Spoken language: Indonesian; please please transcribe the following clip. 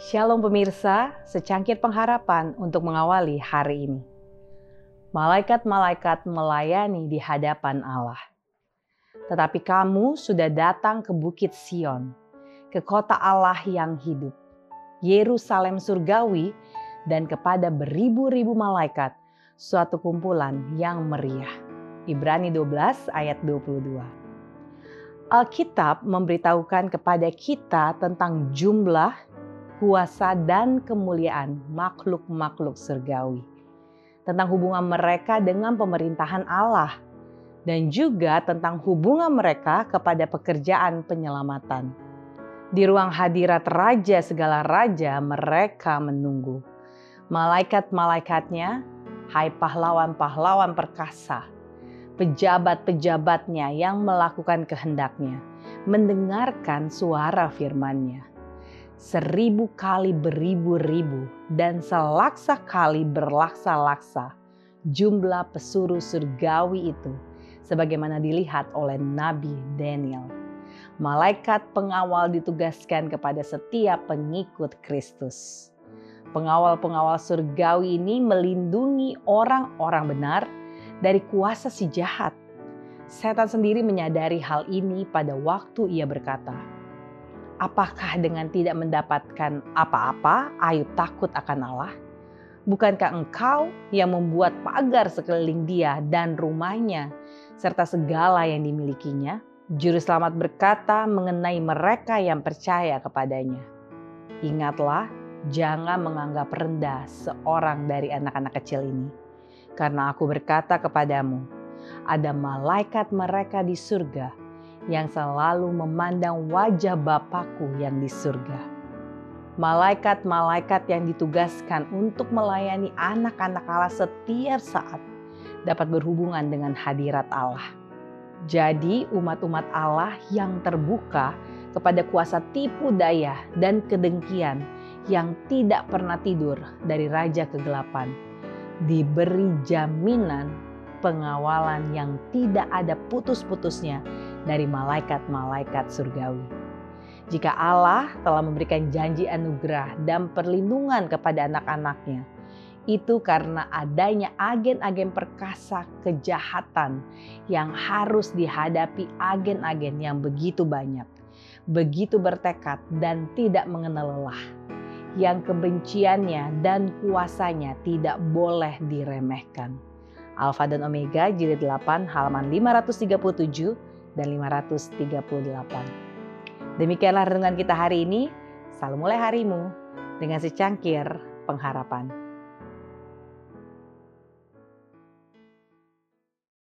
Shalom pemirsa, secangkir pengharapan untuk mengawali hari ini. Malaikat-malaikat melayani di hadapan Allah. Tetapi kamu sudah datang ke Bukit Sion, ke kota Allah yang hidup, Yerusalem surgawi, dan kepada beribu-ribu malaikat, suatu kumpulan yang meriah. Ibrani 12 ayat 22. Alkitab memberitahukan kepada kita tentang jumlah kuasa dan kemuliaan makhluk-makhluk surgawi. Tentang hubungan mereka dengan pemerintahan Allah dan juga tentang hubungan mereka kepada pekerjaan penyelamatan. Di ruang hadirat raja segala raja mereka menunggu. Malaikat-malaikatnya, hai pahlawan-pahlawan perkasa, pejabat-pejabatnya yang melakukan kehendaknya, mendengarkan suara firman-Nya seribu kali beribu-ribu dan selaksa kali berlaksa-laksa jumlah pesuruh surgawi itu sebagaimana dilihat oleh Nabi Daniel. Malaikat pengawal ditugaskan kepada setiap pengikut Kristus. Pengawal-pengawal surgawi ini melindungi orang-orang benar dari kuasa si jahat. Setan sendiri menyadari hal ini pada waktu ia berkata, Apakah dengan tidak mendapatkan apa-apa, Ayub takut akan Allah? Bukankah engkau yang membuat pagar sekeliling dia dan rumahnya, serta segala yang dimilikinya? Juru selamat berkata mengenai mereka yang percaya kepadanya. Ingatlah, jangan menganggap rendah seorang dari anak-anak kecil ini. Karena aku berkata kepadamu, ada malaikat mereka di surga yang selalu memandang wajah Bapakku yang di surga. Malaikat-malaikat yang ditugaskan untuk melayani anak-anak Allah setiap saat dapat berhubungan dengan hadirat Allah. Jadi umat-umat Allah yang terbuka kepada kuasa tipu daya dan kedengkian yang tidak pernah tidur dari raja kegelapan diberi jaminan pengawalan yang tidak ada putus-putusnya dari malaikat-malaikat surgawi. Jika Allah telah memberikan janji anugerah dan perlindungan kepada anak-anaknya, itu karena adanya agen-agen perkasa kejahatan yang harus dihadapi agen-agen yang begitu banyak, begitu bertekad dan tidak mengenal lelah, yang kebenciannya dan kuasanya tidak boleh diremehkan. Alfa dan Omega jilid 8 halaman 537 dan 538. Demikianlah renungan kita hari ini. Selalu mulai harimu dengan secangkir pengharapan.